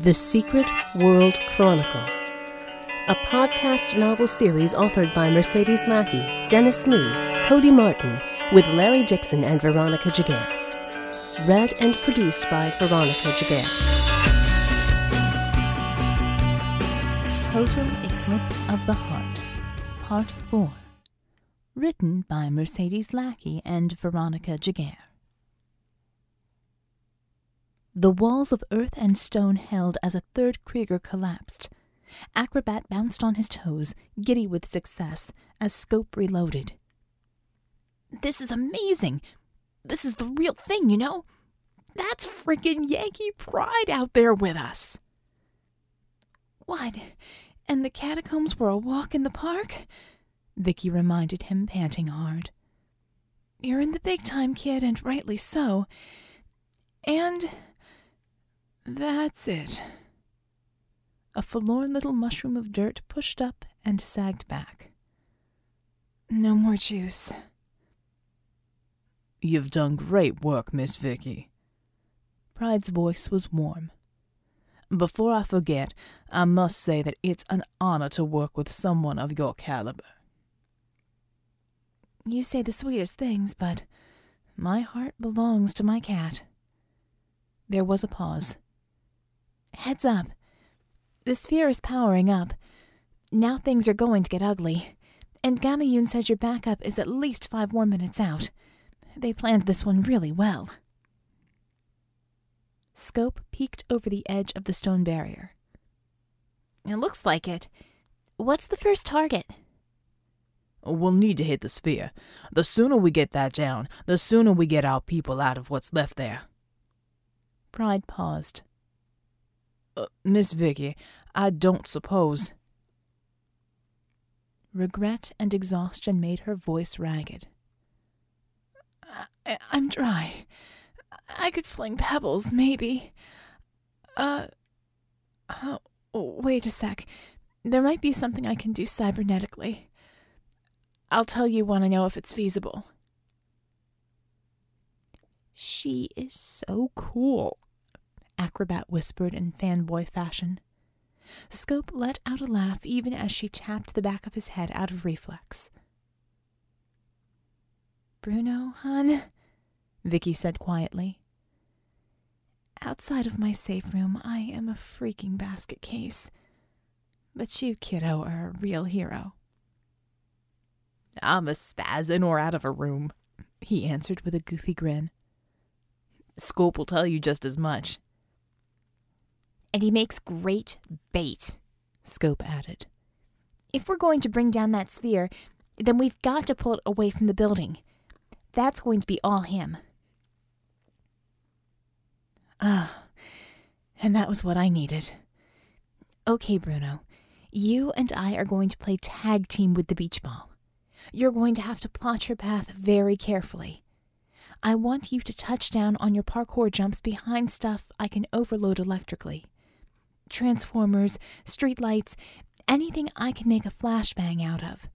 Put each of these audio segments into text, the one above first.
The Secret World Chronicle, a podcast novel series authored by Mercedes Lackey, Dennis Lee, Cody Martin, with Larry Dixon and Veronica Giguere. Read and produced by Veronica Giguere. Total Eclipse of the Heart, Part 4. Written by Mercedes Lackey and Veronica Giguere. The walls of earth and stone held as a third Krieger collapsed. Acrobat bounced on his toes, giddy with success, as Scope reloaded. This is amazing! This is the real thing, you know? That's freaking Yankee pride out there with us! What? And the catacombs were a walk in the park? Vicky reminded him, panting hard. You're in the big time, kid, and rightly so. And that's it. A forlorn little mushroom of dirt pushed up and sagged back. No more juice. You've done great work, Miss Vicky. Pride's voice was warm. Before I forget, I must say that it's an honor to work with someone of your caliber. You say the sweetest things, but my heart belongs to my cat. There was a pause. Heads up. The sphere is powering up. Now things are going to get ugly. And Gamayun says your backup is at least five more minutes out. They planned this one really well. Scope peeked over the edge of the stone barrier. It looks like it. What's the first target? We'll need to hit the sphere. The sooner we get that down, the sooner we get our people out of what's left there. Pride paused. Uh, Miss Vicky, I don't suppose. Regret and exhaustion made her voice ragged. I- I'm dry. I could fling pebbles, maybe. Uh, uh, wait a sec. There might be something I can do cybernetically. I'll tell you when I know if it's feasible. She is so cool, Acrobat whispered in fanboy fashion. Scope let out a laugh even as she tapped the back of his head out of reflex. Bruno, hun, Vicky said quietly. Outside of my safe room, I am a freaking basket case. But you, kiddo, are a real hero. I'm a spaz in or out of a room, he answered with a goofy grin. Scope will tell you just as much. And he makes great bait, Scope added. If we're going to bring down that sphere, then we've got to pull it away from the building. That's going to be all him. Ah, and that was what I needed. Okay, Bruno, you and I are going to play tag team with the beach ball. You're going to have to plot your path very carefully. I want you to touch down on your parkour jumps behind stuff I can overload electrically. Transformers, streetlights, anything I can make a flashbang out of.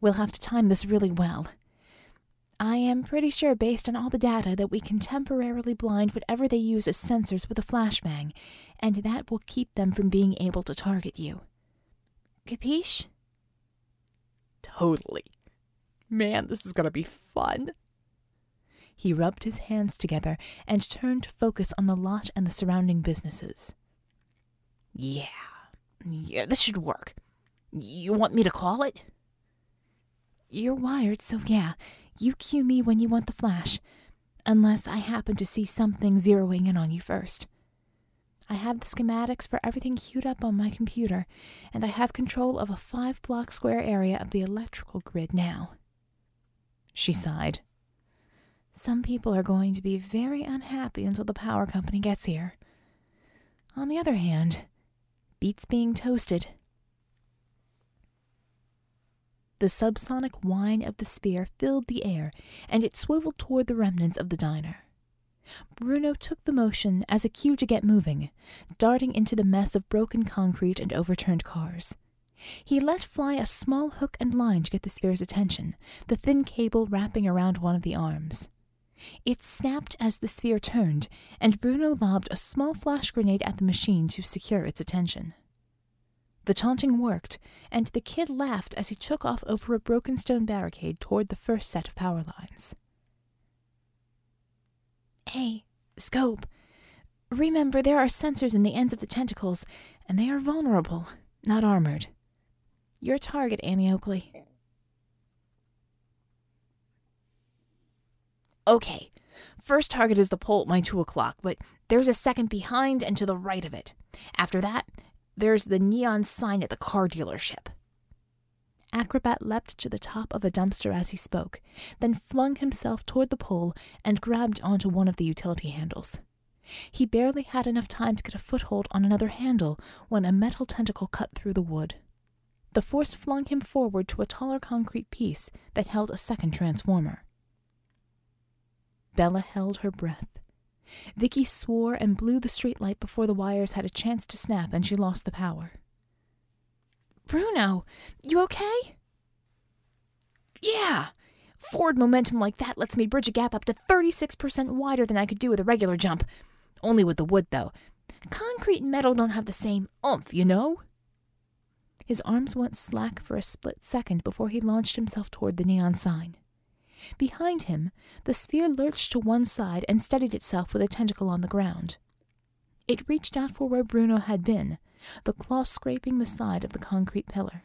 We'll have to time this really well. I am pretty sure, based on all the data, that we can temporarily blind whatever they use as sensors with a flashbang, and that will keep them from being able to target you. Capiche? Totally. Man, this is gonna be fun. He rubbed his hands together and turned to focus on the lot and the surrounding businesses. Yeah, yeah, this should work. You want me to call it? You're wired, so yeah, you cue me when you want the flash, unless I happen to see something zeroing in on you first. I have the schematics for everything queued up on my computer, and I have control of a five block square area of the electrical grid now. She sighed. Some people are going to be very unhappy until the power company gets here. On the other hand, beats being toasted. The subsonic whine of the sphere filled the air, and it swiveled toward the remnants of the diner. Bruno took the motion as a cue to get moving, darting into the mess of broken concrete and overturned cars. He let fly a small hook and line to get the sphere's attention, the thin cable wrapping around one of the arms. It snapped as the sphere turned, and Bruno lobbed a small flash grenade at the machine to secure its attention. The taunting worked, and the kid laughed as he took off over a broken stone barricade toward the first set of power lines. Hey, Scope, remember there are sensors in the ends of the tentacles, and they are vulnerable, not armored. Your target, Annie Oakley. Okay, first target is the pole at my two o'clock, but there's a second behind and to the right of it. After that, there's the neon sign at the car dealership. Acrobat leapt to the top of a dumpster as he spoke, then flung himself toward the pole and grabbed onto one of the utility handles. He barely had enough time to get a foothold on another handle when a metal tentacle cut through the wood. The force flung him forward to a taller concrete piece that held a second transformer. Bella held her breath. Vicky swore and blew the streetlight before the wires had a chance to snap and she lost the power. Bruno, you okay? Yeah. Forward momentum like that lets me bridge a gap up to 36% wider than I could do with a regular jump. Only with the wood, though. Concrete and metal don't have the same oomph, you know? His arms went slack for a split second before he launched himself toward the neon sign. Behind him, the sphere lurched to one side and steadied itself with a tentacle on the ground. It reached out for where Bruno had been, the claw scraping the side of the concrete pillar.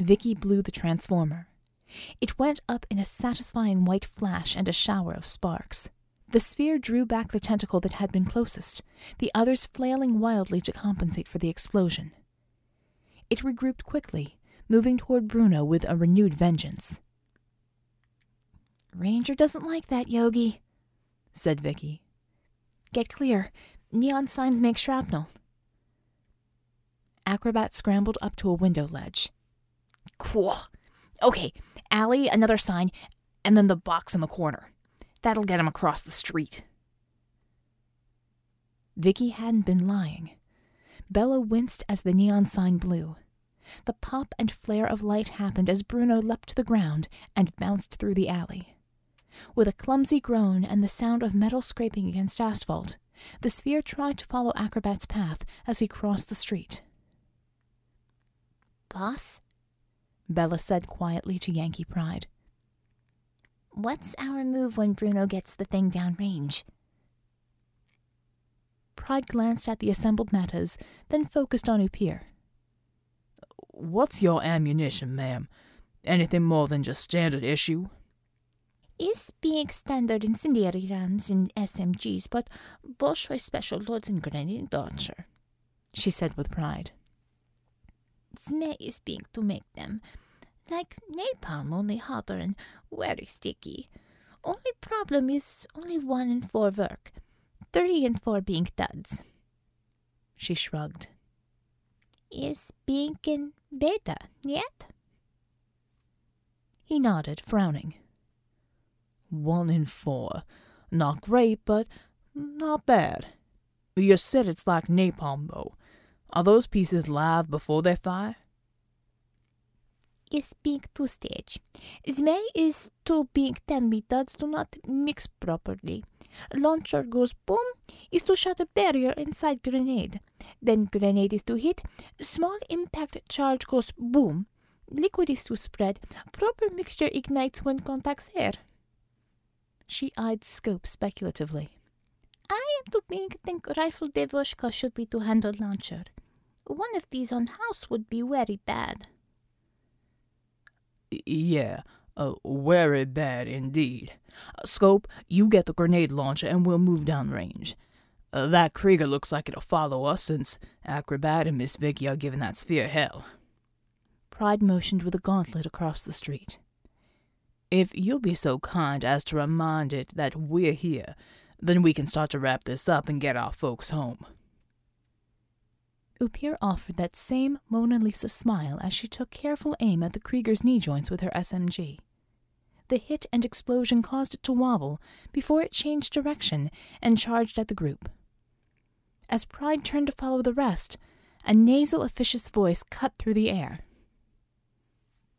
Vicky blew the transformer. It went up in a satisfying white flash and a shower of sparks. The sphere drew back the tentacle that had been closest, the others flailing wildly to compensate for the explosion. It regrouped quickly, moving toward Bruno with a renewed vengeance. Ranger doesn't like that, Yogi, said Vicky. Get clear. Neon signs make shrapnel. Acrobat scrambled up to a window ledge. Cool. Okay, alley, another sign, and then the box in the corner. That'll get him across the street. Vicky hadn't been lying. Bella winced as the neon sign blew. The pop and flare of light happened as Bruno leapt to the ground and bounced through the alley. With a clumsy groan and the sound of metal scraping against asphalt, the sphere tried to follow Acrobat's path as he crossed the street. Boss? Bella said quietly to Yankee Pride. What's our move when Bruno gets the thing down range? Pride glanced at the assembled metas, then focused on Upir. What's your ammunition, ma'am? Anything more than just standard issue? Is being standard incendiary rounds in SMGs, but Bolshoi special loads and grenade launcher, she said with pride. Zme is being to make them. Like napalm, only hotter and very sticky. Only problem is only one in four work. Three and four being duds. She shrugged. Is being in beta yet? He nodded, frowning. One in four. Not great, but not bad. You said it's like napalm, though. Are those pieces live before they fire? Is being two stage. Zme is two being ten meters do not mix properly. Launcher goes boom, is to shut a barrier inside grenade. Then grenade is to hit, small impact charge goes boom. Liquid is to spread. Proper mixture ignites when contacts air. She eyed Scope speculatively. I am to think rifle Devoshka should be to handle launcher. One of these on house would be very bad. Yeah, uh, very bad indeed. Scope, you get the grenade launcher and we'll move down range. Uh, that Krieger looks like it'll follow us since Acrobat and Miss Vicky are giving that sphere hell. Pride motioned with a gauntlet across the street. If you'll be so kind as to remind it that we're here, then we can start to wrap this up and get our folks home. Upir offered that same Mona Lisa smile as she took careful aim at the Krieger's knee joints with her SMG. The hit and explosion caused it to wobble before it changed direction and charged at the group. As Pride turned to follow the rest, a nasal, officious voice cut through the air.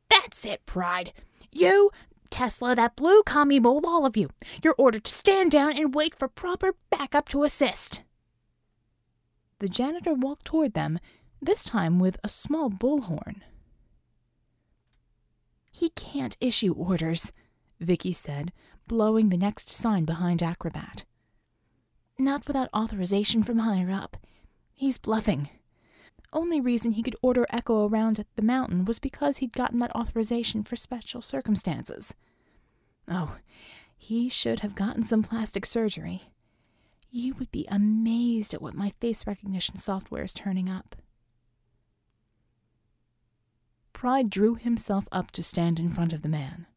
That's it, Pride. You Tesla, that blue commie mole, all of you. You're ordered to stand down and wait for proper backup to assist. The janitor walked toward them, this time with a small bullhorn. He can't issue orders, Vicky said, blowing the next sign behind Acrobat. Not without authorization from higher up. He's bluffing. Only reason he could order Echo around at the mountain was because he'd gotten that authorization for special circumstances. Oh, he should have gotten some plastic surgery. You would be amazed at what my face recognition software is turning up. Pride drew himself up to stand in front of the man.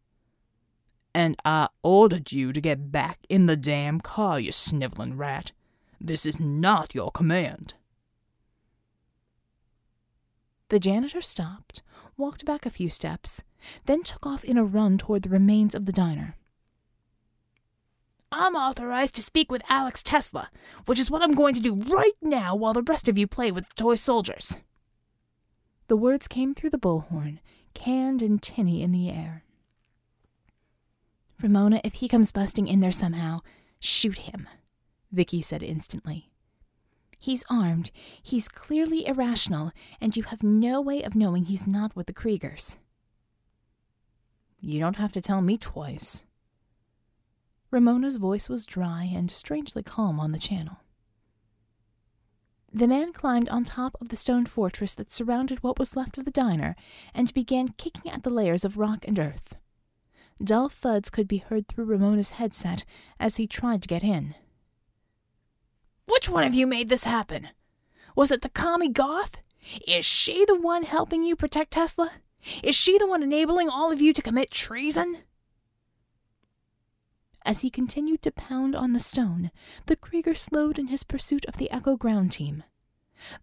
And I ordered you to get back in the damn car, you sniveling rat. This is not your command. The janitor stopped, walked back a few steps, then took off in a run toward the remains of the diner. I'm authorized to speak with Alex Tesla, which is what I'm going to do right now while the rest of you play with toy soldiers. The words came through the bullhorn, canned and tinny in the air. Ramona, if he comes busting in there somehow, shoot him, Vicky said instantly. He's armed, he's clearly irrational, and you have no way of knowing he's not with the Kriegers. You don't have to tell me twice. Ramona's voice was dry and strangely calm on the channel. The man climbed on top of the stone fortress that surrounded what was left of the diner and began kicking at the layers of rock and earth. Dull thuds could be heard through Ramona's headset as he tried to get in. Which one of you made this happen? Was it the commie goth? Is she the one helping you protect Tesla? Is she the one enabling all of you to commit treason? As he continued to pound on the stone, the Krieger slowed in his pursuit of the Echo ground team.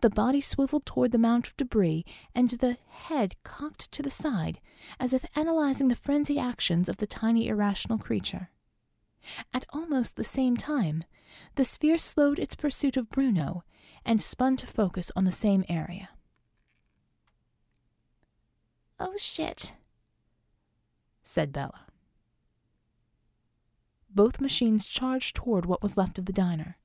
The body swiveled toward the mound of debris, and the head cocked to the side, as if analyzing the frenzied actions of the tiny irrational creature. At almost the same time, the sphere slowed its pursuit of Bruno and spun to focus on the same area. Oh shit, said Bella. Both machines charged toward what was left of the diner.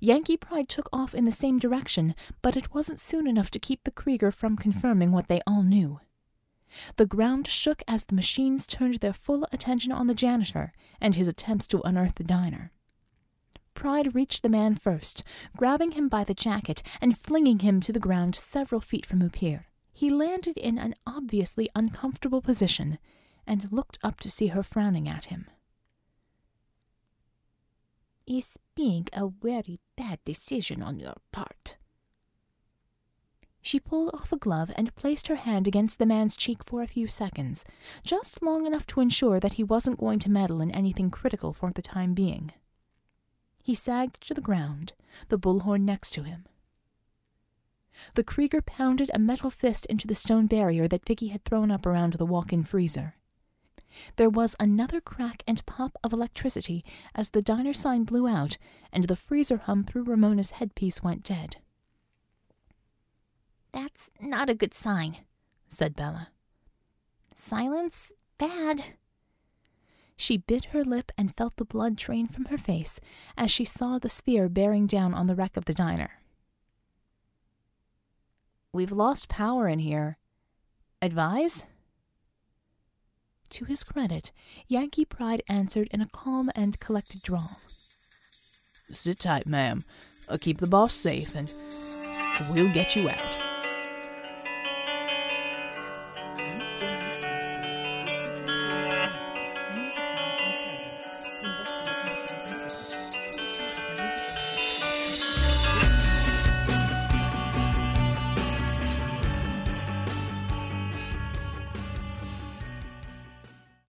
Yankee Pride took off in the same direction, but it wasn't soon enough to keep the Krieger from confirming what they all knew. The ground shook as the machines turned their full attention on the janitor and his attempts to unearth the diner. Pride reached the man first, grabbing him by the jacket and flinging him to the ground several feet from Upir. He landed in an obviously uncomfortable position and looked up to see her frowning at him. Is being a very bad decision on your part. She pulled off a glove and placed her hand against the man's cheek for a few seconds, just long enough to ensure that he wasn't going to meddle in anything critical for the time being. He sagged to the ground, the bullhorn next to him. The Krieger pounded a metal fist into the stone barrier that Vicky had thrown up around the walk-in freezer. There was another crack and pop of electricity as the diner sign blew out and the freezer hum through Ramona's headpiece went dead. That's not a good sign, said Bella. Silence? Bad. She bit her lip and felt the blood drain from her face as she saw the sphere bearing down on the wreck of the diner. We've lost power in here. Advise? To his credit, Yankee Pride answered in a calm and collected drawl. Sit tight, ma'am. I'll keep the boss safe, and we'll get you out.